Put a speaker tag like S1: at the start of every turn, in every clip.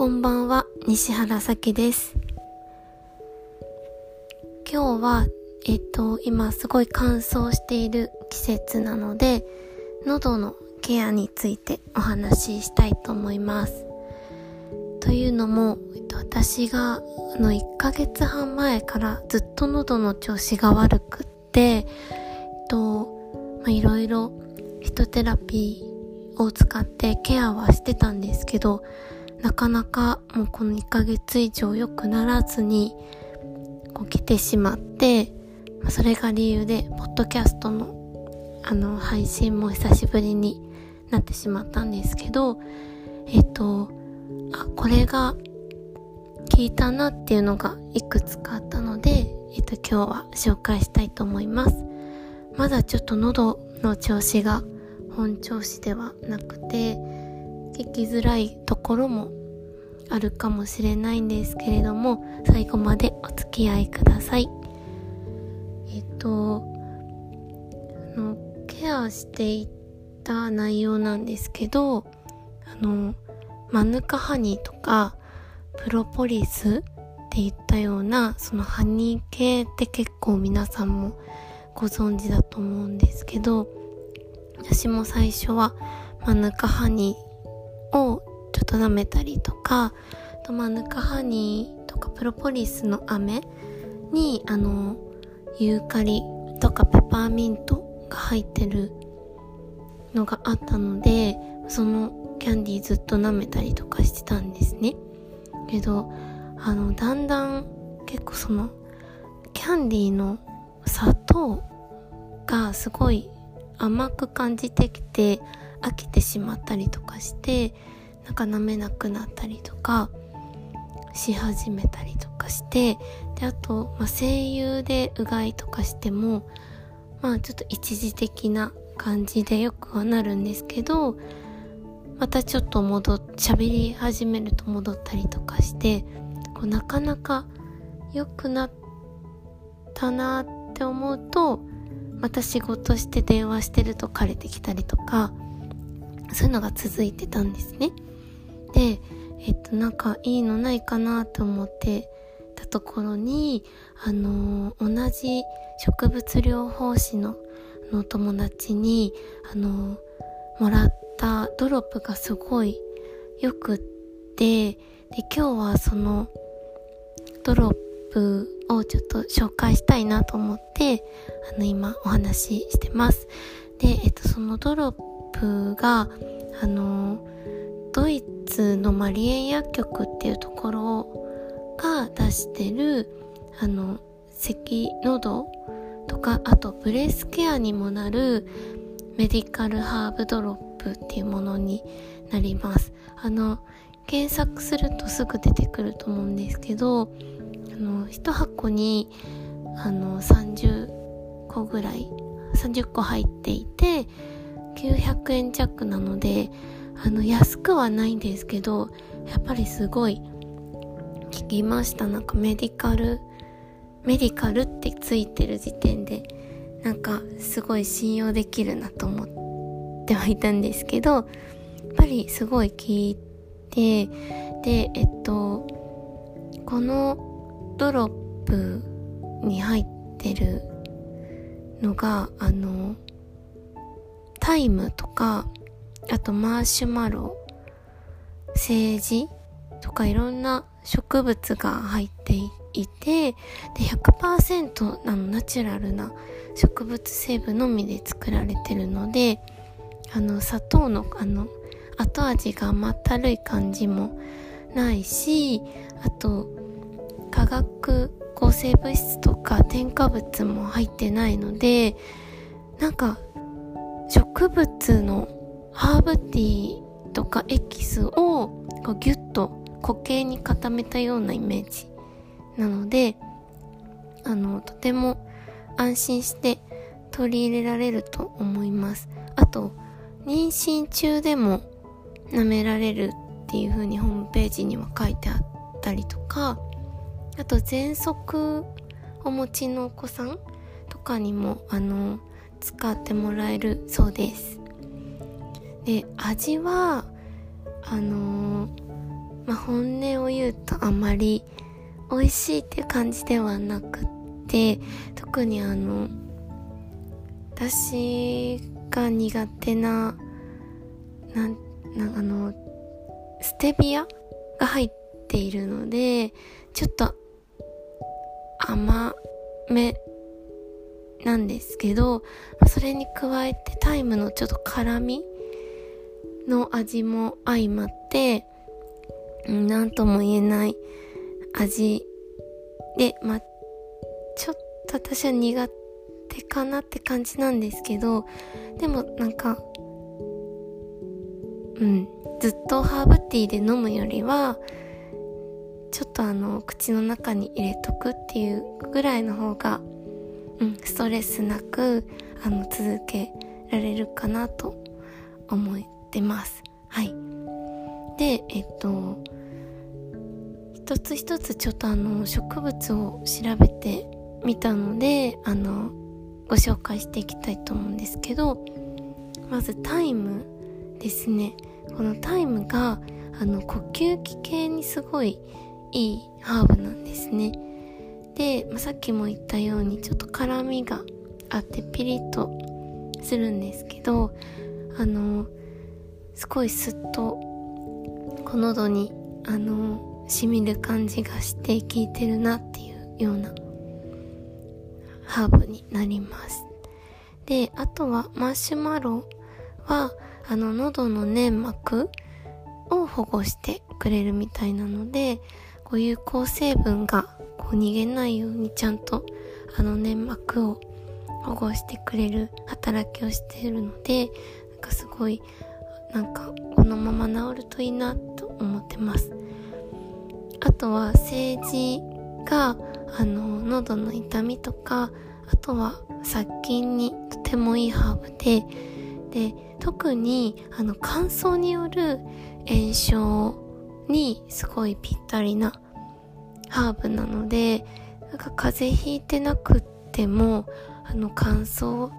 S1: こんばんは、西原咲です。今日は、えっと、今すごい乾燥している季節なので、喉のケアについてお話ししたいと思います。というのも、えっと、私があの1ヶ月半前からずっと喉の調子が悪くって、えっと、まあ、いろいろヒトテラピーを使ってケアはしてたんですけど、なかなかもうこの1ヶ月以上良くならずにこう来てしまって、それが理由でポッドキャストのあの配信も久しぶりになってしまったんですけどえっ、とあこれが聞いたなっていうのがいくつかあったので、えっ、と今日は紹介したいと思います。まだちょっと喉の調子が本調子ではなくて聞きづらいところもあるかもしれないんですけれども最後までお付き合いください。えっとあのケアしていった内容なんですけどあのマヌカハニーとかプロポリスっていったようなそのハニー系って結構皆さんもご存知だと思うんですけど私も最初はマヌカハニーをちょっと舐めたりとかあとマヌカハニーとかプロポリスの飴にあのユーカリとかペパーミントが入ってるのがあったのでそのキャンディーずっと舐めたりとかしてたんですね。けどあのだんだん結構そのキャンディーの砂糖がすごい甘く感じてきて飽きてしまったりとかしてなんか舐めなくなったりとかし始めたりとかしてであと、まあ、声優でうがいとかしてもまあちょっと一時的な感じでよくはなるんですけどまたちょっと戻っ喋り始めると戻ったりとかしてこうなかなか良くなったなって思うとまた仕事して電話してると枯れてきたりとかそういうのが続いてたんですね。で、えっと、なんかいいのないかなと思ってたところに、あのー同じ植物療法士のの友達に、あのーもらったドロップがすごいよくって、で、今日はそのドロップをちょっと紹介したいなと思って、あの、今お話ししてます。で、えっと、そのドロップが、あの、ドイツのマリエン薬局っていうところが出してる、あの、咳、喉とか、あとブレスケアにもなるメディカルハーブドロップっていうものになります。あの、検索するとすぐ出てくると思うんですけど、あの、一箱に、あの、30個ぐらい、30個入っていて、900円弱なので、あの、安くはないんですけど、やっぱりすごい、聞きました。なんかメディカル、メディカルってついてる時点で、なんかすごい信用できるなと思ってはいたんですけど、やっぱりすごい聞いて、で、えっと、このドロップに入ってるのが、あの、タイムとか、あとマーシュマロ、セージとかいろんな植物が入っていて、で、100%あのナチュラルな植物成分のみで作られてるので、あの、砂糖の、あの、後味が甘ったるい感じもないし、あと、化学抗生物質とか添加物も入ってないので、なんか、植物のハーブティーとかエキスをこうギュッと固形に固めたようなイメージなので、あの、とても安心して取り入れられると思います。あと、妊娠中でも舐められるっていう風にホームページには書いてあったりとか、あと喘息をお持ちのお子さんとかにも、あの、使ってもらえるそうです。で、味は、あのーまあ、本音を言うとあまり美味しいっていう感じではなくって特にあの私が苦手ななんなんあのステビアが入っているのでちょっと甘めなんですけどそれに加えてタイムのちょっと辛みの味も相まって何とも言えない味でまあちょっと私は苦手かなって感じなんですけどでもなんかうんずっとハーブティーで飲むよりはちょっとあの口の中に入れとくっていうぐらいの方が、うん、ストレスなくあの続けられるかなと思ってます。はい。で、えっと、一つ一つちょっとあの植物を調べてみたので、あの、ご紹介していきたいと思うんですけど、まずタイムですね。このタイムがあの呼吸器系にすごいいいハーブなんですねで、まあ、さっきも言ったようにちょっと辛みがあってピリッとするんですけどあのすごいスッとこの喉にあのしみる感じがして効いてるなっていうようなハーブになります。であとはマシュマロはあの喉の粘膜を保護してくれるみたいなのでこう有効成分が逃げないようにちゃんとあの粘膜を保護してくれる働きをしているのでなんかすごいなんかこのまま治るといいなと思ってます。あとは政治があの喉の痛みとかあとは殺菌にとてもいいハーブでで特にあの乾燥による炎症にすごいぴったりなハーブなのでなんか風邪ひいてなくってもあの乾燥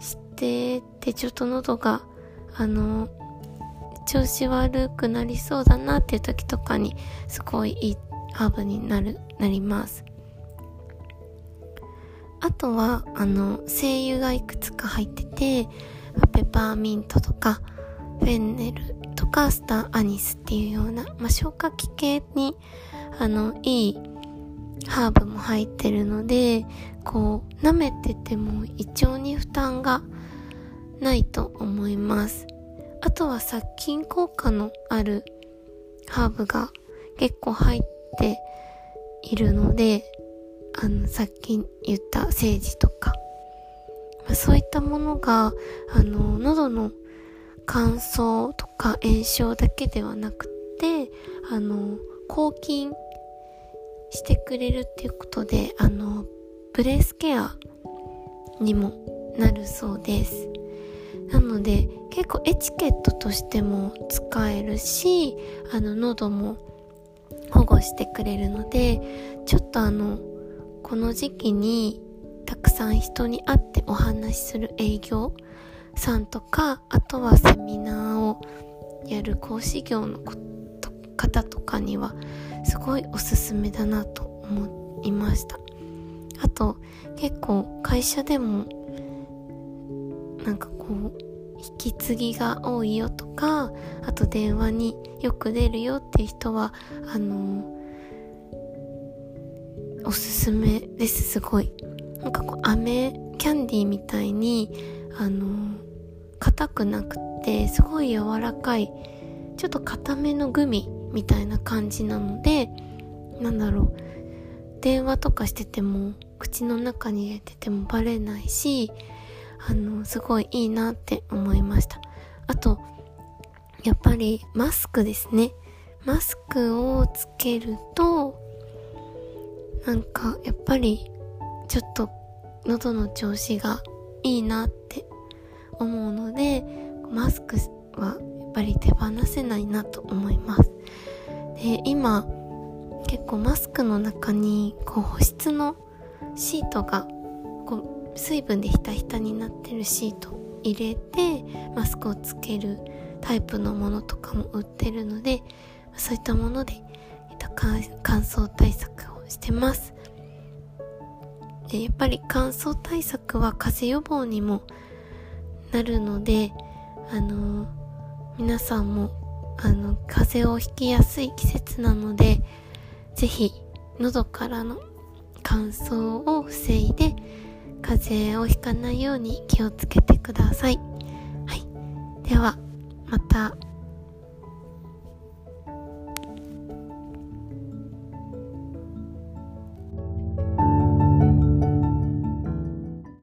S1: しててちょっと喉があの調子悪くなりそうだなっていう時とかにすごいいいハーブになるなります。あとはあの精油がいくつか入っててペパーミントとかフェンネルとかスターアニスっていうような、まあ、消化器系にあのいいハーブも入ってるのでこう舐めてても胃腸に負担がないと思います。あとは殺菌効果のあるハーブが結構入っているのであのさっき言ったセージとか、まあ、そういったものがあの喉の乾燥とか炎症だけではなくてあの抗菌してくれるっていうことであのブレスケアにもなるそうです。なので結構エチケットとしても使えるしあの喉も保護してくれるのでちょっとあのこの時期にたくさん人に会ってお話しする営業さんとかあとはセミナーをやる講師業の方とかにはすごいおすすめだなと思いました。あと結構会社でもなんかこう引き継ぎが多いよとかあと電話によく出るよっていう人はあのおすすめですすごい。なんかこう飴キャンディーみたいにあの硬くなくてすごい柔らかいちょっと硬めのグミみたいな感じなのでなんだろう。電話とかしてても口の中に入れててもバレないしあのすごいいいなって思いました。あとやっぱりマスクですね。マスクをつけるとなんかやっぱりちょっと喉の調子がいいなって思うのでマスクはぱり手放せないなと思いますで今結構マスクの中にこう保湿のシートがこう水分でひたひたになってるシート入れてマスクをつけるタイプのものとかも売ってるのでそういったもので、えっと、乾燥対策をしてます。でやっぱり乾燥対策は風邪予防にもなるので、あのー、皆さんも、あの、風邪をひきやすい季節なので、ぜひ、喉からの乾燥を防いで、風邪をひかないように気をつけてください。はい。では、また